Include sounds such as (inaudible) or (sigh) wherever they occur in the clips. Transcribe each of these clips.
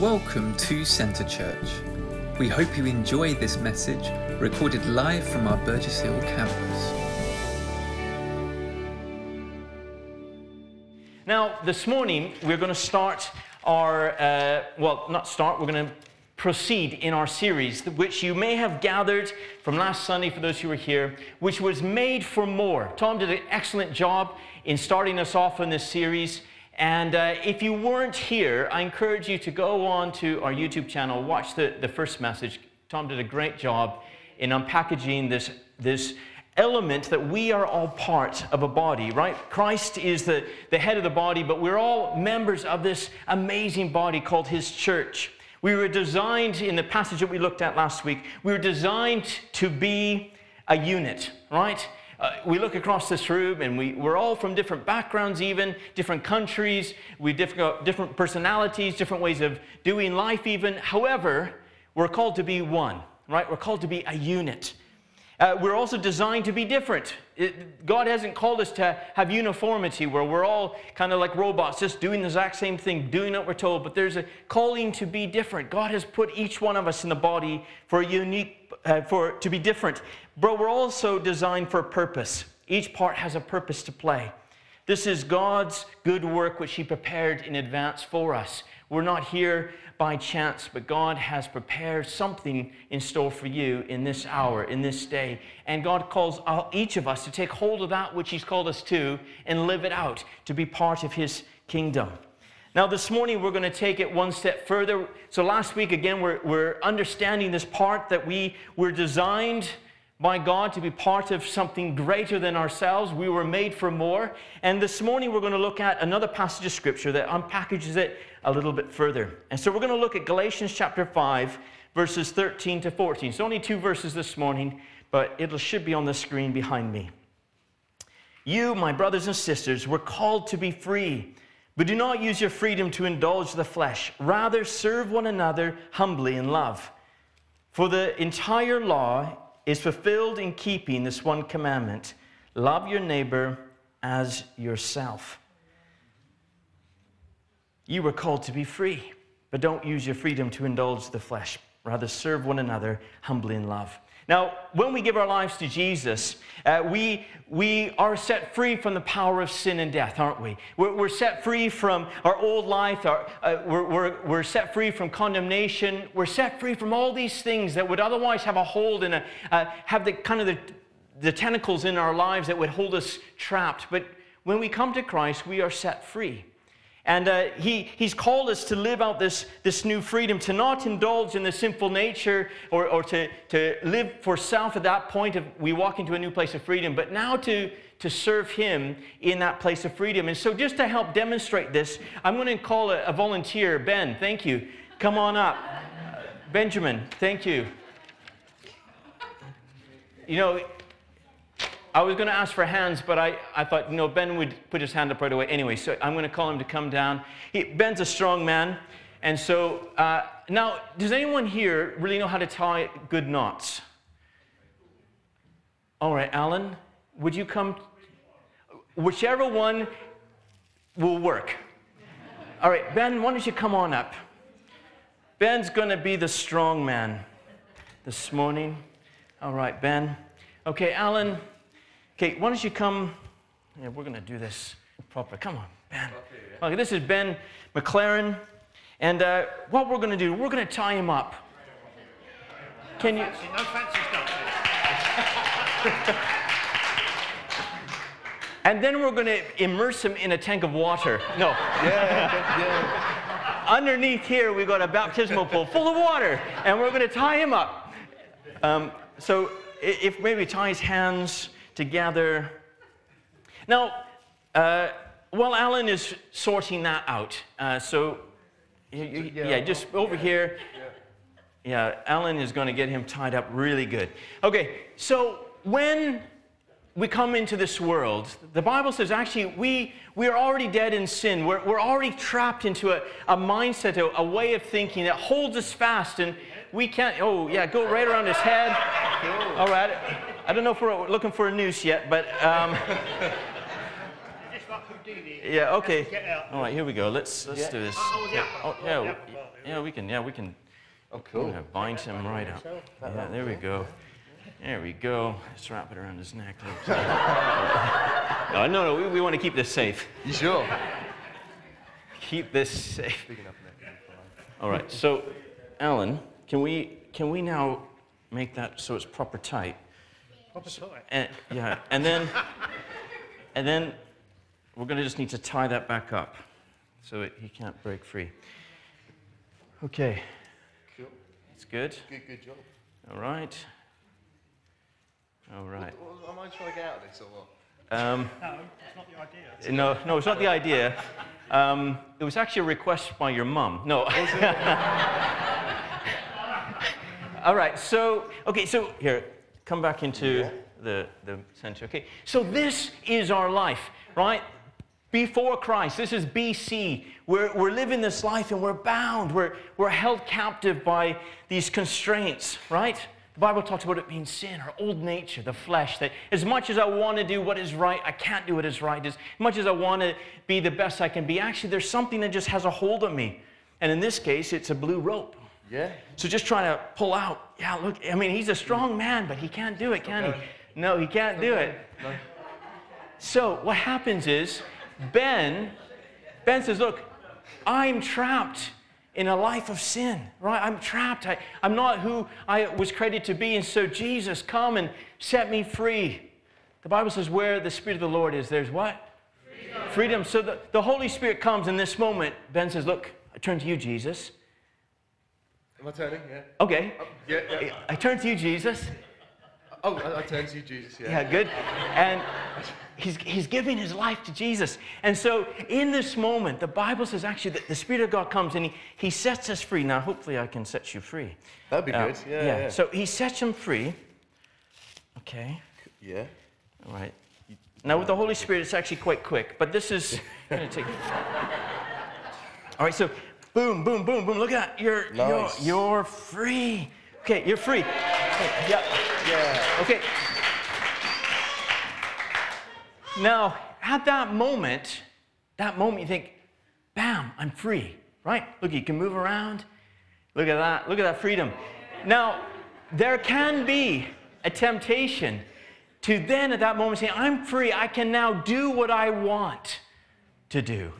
Welcome to Centre Church. We hope you enjoy this message recorded live from our Burgess Hill campus. Now, this morning, we're going to start our, uh, well, not start, we're going to proceed in our series, which you may have gathered from last Sunday for those who were here, which was Made for More. Tom did an excellent job in starting us off in this series. And uh, if you weren't here, I encourage you to go on to our YouTube channel, watch the, the first message. Tom did a great job in unpackaging this, this element that we are all part of a body, right? Christ is the, the head of the body, but we're all members of this amazing body called His church. We were designed, in the passage that we looked at last week, we were designed to be a unit, right? Uh, we look across this room and we, we're all from different backgrounds, even different countries, we different, different personalities, different ways of doing life, even. However, we're called to be one, right? We're called to be a unit. Uh, we're also designed to be different. It, God hasn't called us to have uniformity where we're all kind of like robots, just doing the exact same thing, doing what we're told, but there's a calling to be different. God has put each one of us in the body for a unique, uh, for to be different. But we're also designed for a purpose. Each part has a purpose to play. This is God's good work which He prepared in advance for us. We're not here by chance, but God has prepared something in store for you in this hour, in this day. And God calls each of us to take hold of that which He's called us to and live it out, to be part of His kingdom. Now, this morning, we're going to take it one step further. So, last week, again, we're, we're understanding this part that we were designed by God to be part of something greater than ourselves. We were made for more. And this morning we're going to look at another passage of scripture that unpackages it a little bit further. And so we're going to look at Galatians chapter 5, verses 13 to 14. It's only two verses this morning, but it should be on the screen behind me. You, my brothers and sisters, were called to be free. But do not use your freedom to indulge the flesh. Rather, serve one another humbly in love. For the entire law is fulfilled in keeping this one commandment love your neighbor as yourself. You were called to be free, but don't use your freedom to indulge the flesh. Rather, serve one another humbly in love. Now, when we give our lives to Jesus, uh, we, we are set free from the power of sin and death, aren't we? We're, we're set free from our old life. Our, uh, we're, we're, we're set free from condemnation. We're set free from all these things that would otherwise have a hold and uh, have the kind of the, the tentacles in our lives that would hold us trapped. But when we come to Christ, we are set free. And uh, he, he's called us to live out this, this new freedom, to not indulge in the sinful nature or, or to, to live for self at that point of we walk into a new place of freedom, but now to, to serve him in that place of freedom. And so, just to help demonstrate this, I'm going to call a, a volunteer, Ben, thank you. Come on up. Benjamin, thank you. You know, I was going to ask for hands, but I, I thought, no, Ben would put his hand up right away anyway, so I'm going to call him to come down. He, Ben's a strong man, and so uh, now, does anyone here really know how to tie good knots? All right, Alan, would you come? Whichever one will work. All right, Ben, why don't you come on up? Ben's going to be the strong man this morning. All right, Ben. Okay, Alan. Okay, why don't you come? Yeah, we're going to do this proper. Come on, Ben. Okay, this is Ben McLaren. And uh, what we're going to do, we're going to tie him up. Can you? No fancy stuff. (laughs) and then we're going to immerse him in a tank of water. No. Yeah, yeah. Underneath here, we've got a baptismal pool full of water, and we're going to tie him up. Um, so if maybe tie his hands together. Now, uh, while Alan is sorting that out, uh, so you, you, yeah, yeah, just over here. Yeah, Alan is going to get him tied up really good. Okay, so when we come into this world, the Bible says actually we, we are already dead in sin. We're, we're already trapped into a, a mindset, a, a way of thinking that holds us fast, and we can't. Oh, yeah, go right around his head. All right. I don't know if we're looking for a noose yet, but. Um, (laughs) Yeah, okay. All right, here we go. Let's let's do this. Oh, yeah. Oh, yeah, Yeah. w- yeah, we can. Yeah, we can. Oh, cool. Yeah, bind him right up. Yeah, there we go. There we go. Let's wrap it around his neck. (laughs) no, no, no. We, we want to keep this safe. You sure? Keep this safe. Big enough neck. All right. So, Alan, can we can we now make that so it's proper tight? Proper. And, yeah, and then and then we're going to just need to tie that back up so it, he can't break free. Okay, Cool. that's good. Good, good job. All right. All right. What, am I trying to get out of this or what? Um, No, that's not the idea. no, no, it's not the idea. Um, it was actually a request by your mum. No. (laughs) All right. So, okay. So here, come back into the the center. Okay. So this is our life, right? Before Christ, this is BC. We're, we're living this life and we're bound. We're, we're held captive by these constraints, right? The Bible talks about it being sin, our old nature, the flesh, that as much as I want to do what is right, I can't do what is right. As much as I want to be the best I can be, actually, there's something that just has a hold of me. And in this case, it's a blue rope. Yeah. So just trying to pull out. Yeah, look, I mean, he's a strong man, but he can't do it, can he? No, he can't do it. So what happens is Ben, Ben says, look, I'm trapped in a life of sin, right? I'm trapped. I, I'm not who I was created to be. And so Jesus, come and set me free. The Bible says, where the Spirit of the Lord is, there's what? Freedom. Freedom. So the, the Holy Spirit comes in this moment. Ben says, look, I turn to you, Jesus. Am I turning? Yeah. Okay. Yeah. yeah. I turn to you, Jesus. Oh, I, I turn to you, Jesus. Yeah. Yeah, good. And he's, he's giving his life to Jesus. And so in this moment, the Bible says actually that the Spirit of God comes and he, he sets us free. Now, hopefully, I can set you free. That'd be Uh, good. Yeah. Yeah. So he sets him free. Okay. yeah. All right. Now, with the Holy Spirit, it's actually quite quick, but this is (laughs) going to take. All right, so boom, boom, boom, boom. Look at that. You're, Nice. you're, you're free. Okay, you're free. Okay, yeah. Yeah. Okay. Now, at that moment, that moment you think, bam, I'm free, right? Look, you can move around. Look at that. Look at that freedom. Now, there can be a temptation to then at that moment say, I'm free. I can now do what I want to do.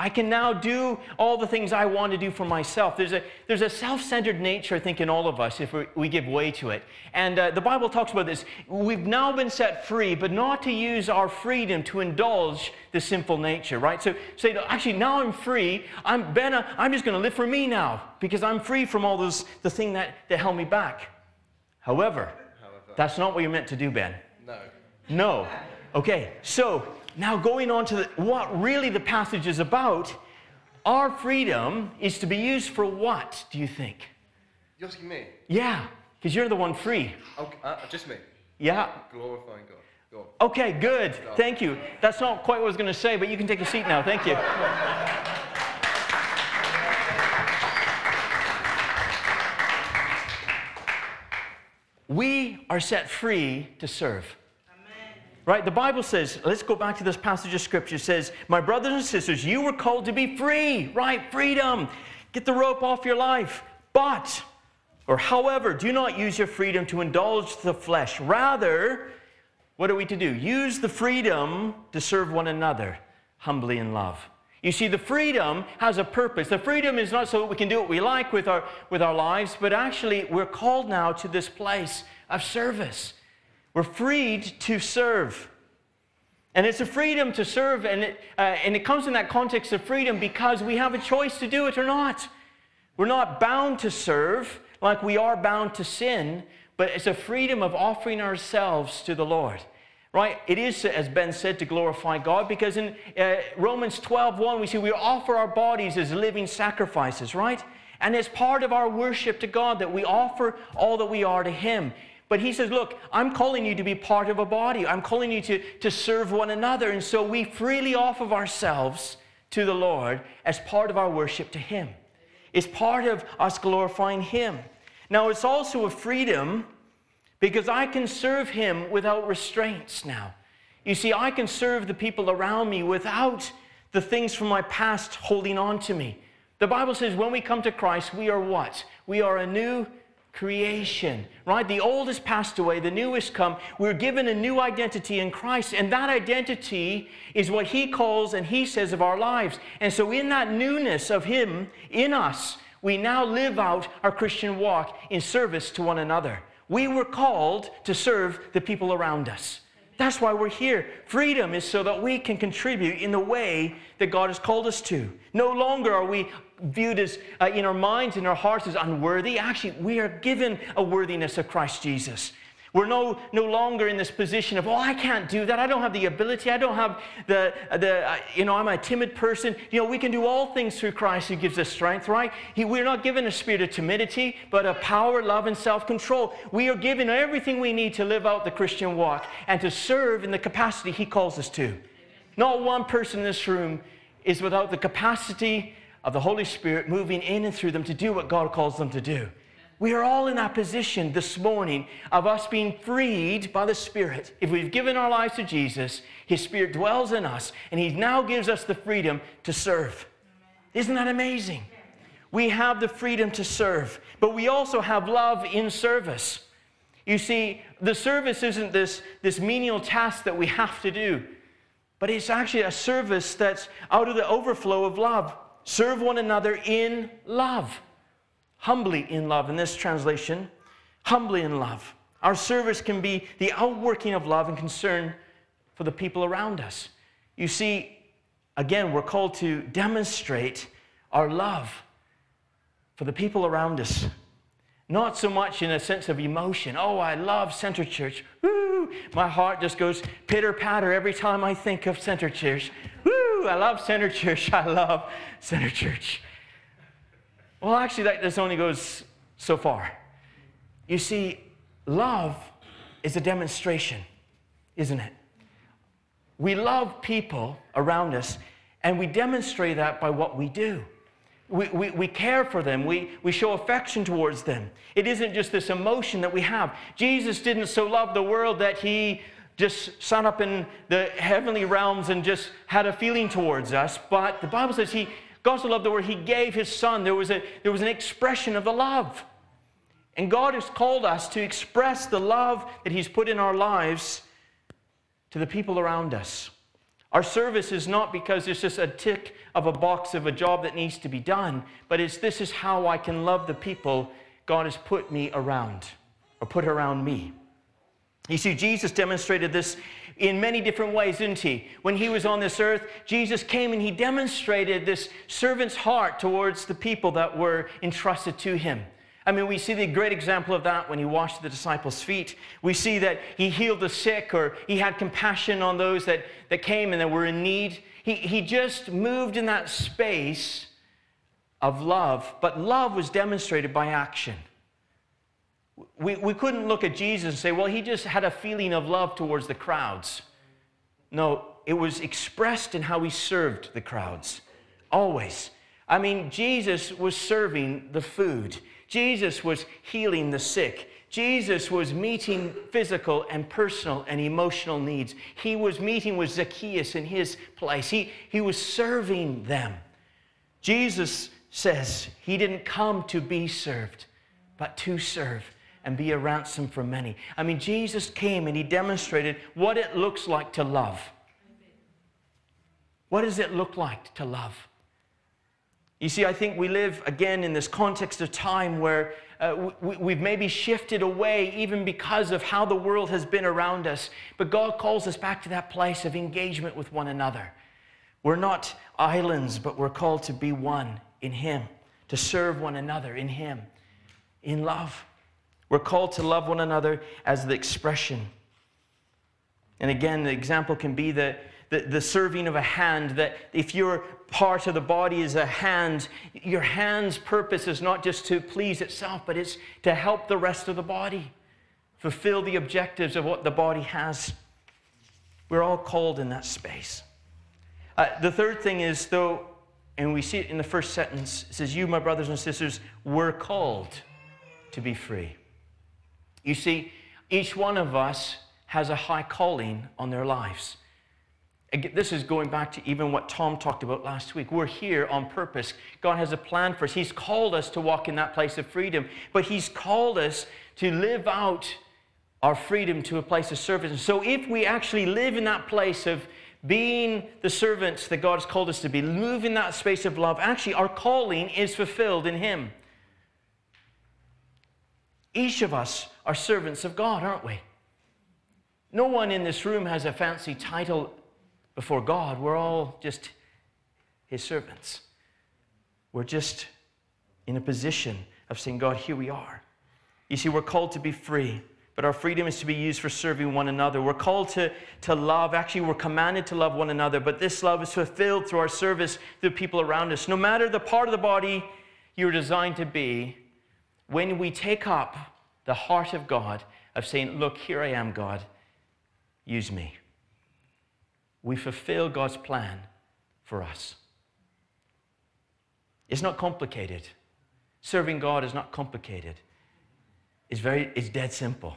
I can now do all the things I want to do for myself. There's a, there's a self centered nature, I think, in all of us if we, we give way to it. And uh, the Bible talks about this. We've now been set free, but not to use our freedom to indulge the sinful nature, right? So say, actually, now I'm free. I'm, ben, uh, I'm just going to live for me now because I'm free from all those, the thing that, that held me back. However, However. that's not what you're meant to do, Ben. No. No. Okay, so now going on to the, what really the passage is about, our freedom is to be used for what, do you think? You're asking me? Yeah, because you're the one free. Okay. Uh, just me. Yeah. Glorifying God. Go on. Okay, good. Thank you. That's not quite what I was going to say, but you can take a seat now. Thank you. We are set free to serve. Right? The Bible says, let's go back to this passage of scripture. It says, My brothers and sisters, you were called to be free, right? Freedom. Get the rope off your life. But, or however, do not use your freedom to indulge the flesh. Rather, what are we to do? Use the freedom to serve one another humbly in love. You see, the freedom has a purpose. The freedom is not so that we can do what we like with our, with our lives, but actually, we're called now to this place of service. We're freed to serve. And it's a freedom to serve, and it, uh, and it comes in that context of freedom because we have a choice to do it or not. We're not bound to serve like we are bound to sin, but it's a freedom of offering ourselves to the Lord. Right? It is, as Ben said, to glorify God because in uh, Romans 12 1, we see we offer our bodies as living sacrifices, right? And it's part of our worship to God that we offer all that we are to Him. But he says, Look, I'm calling you to be part of a body. I'm calling you to, to serve one another. And so we freely offer ourselves to the Lord as part of our worship to Him. It's part of us glorifying Him. Now, it's also a freedom because I can serve Him without restraints now. You see, I can serve the people around me without the things from my past holding on to me. The Bible says when we come to Christ, we are what? We are a new creation, right? The old has passed away, the new has come. We're given a new identity in Christ, and that identity is what He calls and He says of our lives. And so, in that newness of Him in us, we now live out our Christian walk in service to one another. We were called to serve the people around us. That's why we're here. Freedom is so that we can contribute in the way that God has called us to. No longer are we viewed as, uh, in our minds, in our hearts, as unworthy. Actually, we are given a worthiness of Christ Jesus. We're no, no longer in this position of, oh, I can't do that. I don't have the ability. I don't have the, the uh, you know, I'm a timid person. You know, we can do all things through Christ who gives us strength, right? He, we're not given a spirit of timidity, but a power, love, and self control. We are given everything we need to live out the Christian walk and to serve in the capacity He calls us to. Not one person in this room is without the capacity of the Holy Spirit moving in and through them to do what God calls them to do. We are all in that position this morning of us being freed by the Spirit. If we've given our lives to Jesus, His Spirit dwells in us, and He now gives us the freedom to serve. Isn't that amazing? We have the freedom to serve, but we also have love in service. You see, the service isn't this, this menial task that we have to do, but it's actually a service that's out of the overflow of love. Serve one another in love humbly in love. In this translation, humbly in love. Our service can be the outworking of love and concern for the people around us. You see, again, we're called to demonstrate our love for the people around us. Not so much in a sense of emotion. Oh, I love Centre Church. Woo! My heart just goes pitter patter every time I think of Centre Church. Woo! I love Centre Church. (laughs) I love Centre Church. Well, actually, that, this only goes so far. You see, love is a demonstration, isn't it? We love people around us, and we demonstrate that by what we do. We, we, we, care for them. We, we show affection towards them. It isn't just this emotion that we have. Jesus didn't so love the world that he just sat up in the heavenly realms and just had a feeling towards us. But the Bible says he, God so loved the world, He gave His Son. There was, a, there was an expression of the love. And God has called us to express the love that He's put in our lives to the people around us. Our service is not because it's just a tick of a box of a job that needs to be done, but it's this is how I can love the people God has put me around or put around me. You see, Jesus demonstrated this in many different ways, didn't he? When he was on this earth, Jesus came and he demonstrated this servant's heart towards the people that were entrusted to him. I mean, we see the great example of that when he washed the disciples' feet. We see that he healed the sick or he had compassion on those that, that came and that were in need. He, he just moved in that space of love, but love was demonstrated by action. We, we couldn't look at Jesus and say, well, he just had a feeling of love towards the crowds. No, it was expressed in how he served the crowds. Always. I mean, Jesus was serving the food, Jesus was healing the sick. Jesus was meeting physical and personal and emotional needs. He was meeting with Zacchaeus in his place. He, he was serving them. Jesus says he didn't come to be served, but to serve and be a ransom for many. I mean, Jesus came and he demonstrated what it looks like to love. What does it look like to love? You see, I think we live again in this context of time where uh, we, have maybe shifted away even because of how the world has been around us. But God calls us back to that place of engagement with one another. We're not islands, but we're called to be one in Him, to serve one another in Him, in love. We're called to love one another as the expression. And again, the example can be the, the, the, serving of a hand, that if your part of the body is a hand, your hand's purpose is not just to please itself, but it's to help the rest of the body fulfill the objectives of what the body has. We're all called in that space. Uh, the third thing is, though, and we see it in the first sentence, it says, You, my brothers and sisters, were called to be free. You see, each one of us has a high calling on their lives. This is going back to even what Tom talked about last week. We're here on purpose. God has a plan for us. He's called us to walk in that place of freedom, but He's called us to live out our freedom to a place of service. And so, if we actually live in that place of being the servants that God has called us to be, move in that space of love, actually, our calling is fulfilled in Him. Each of us are servants of God, aren't we? No one in this room has a fancy title before God. We're all just His servants. We're just in a position of saying, God, here we are. You see, we're called to be free, but our freedom is to be used for serving one another. We're called to, to love. Actually, we're commanded to love one another, but this love is fulfilled through our service to the people around us. No matter the part of the body you're designed to be, when we take up the heart of God, of saying, Look, here I am, God, use me we fulfill God's plan for us. It's not complicated. Serving God is not complicated. It's very, it's dead simple.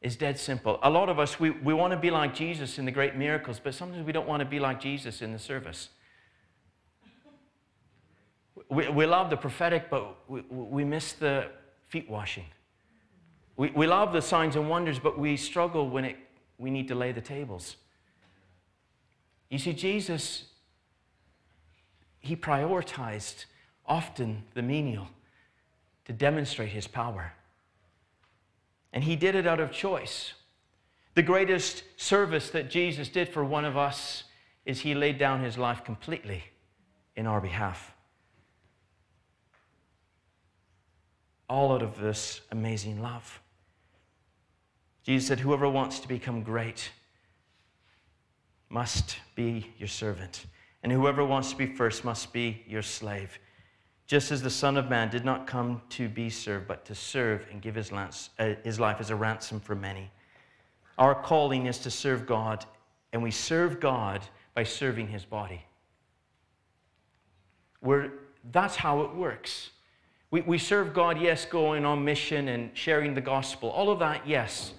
It's dead simple. A lot of us, we, we want to be like Jesus in the great miracles, but sometimes we don't want to be like Jesus in the service. We, we love the prophetic, but we, we miss the feet washing. We, we love the signs and wonders, but we struggle when it we need to lay the tables. You see, Jesus, he prioritized often the menial to demonstrate his power. And he did it out of choice. The greatest service that Jesus did for one of us is he laid down his life completely in our behalf. All out of this amazing love. Jesus said, Whoever wants to become great must be your servant, and whoever wants to be first must be your slave. Just as the Son of Man did not come to be served, but to serve and give his, lance, uh, his life as a ransom for many. Our calling is to serve God, and we serve God by serving his body. We're, that's how it works. We, we serve God, yes, going on mission and sharing the gospel, all of that, yes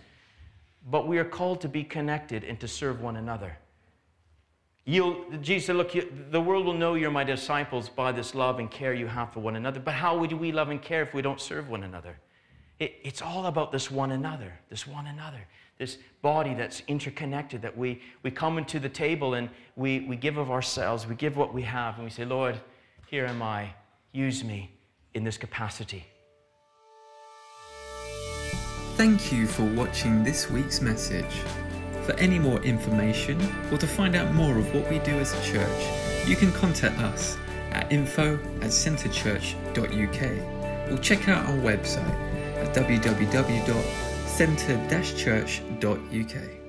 but we are called to be connected and to serve one another. You'll, Jesus said, Look, you, the world will know you're my disciples by this love and care you have for one another. But how would we love and care if we don't serve one another? It, it's all about this one another, this one another, this body that's interconnected, that we, we come into the table and we, we give of ourselves, we give what we have, and we say, Lord, here am I, use me in this capacity. Thank you for watching this week's message. For any more information or to find out more of what we do as a church, you can contact us at info at centrechurch.uk or check out our website at www.centre-church.uk.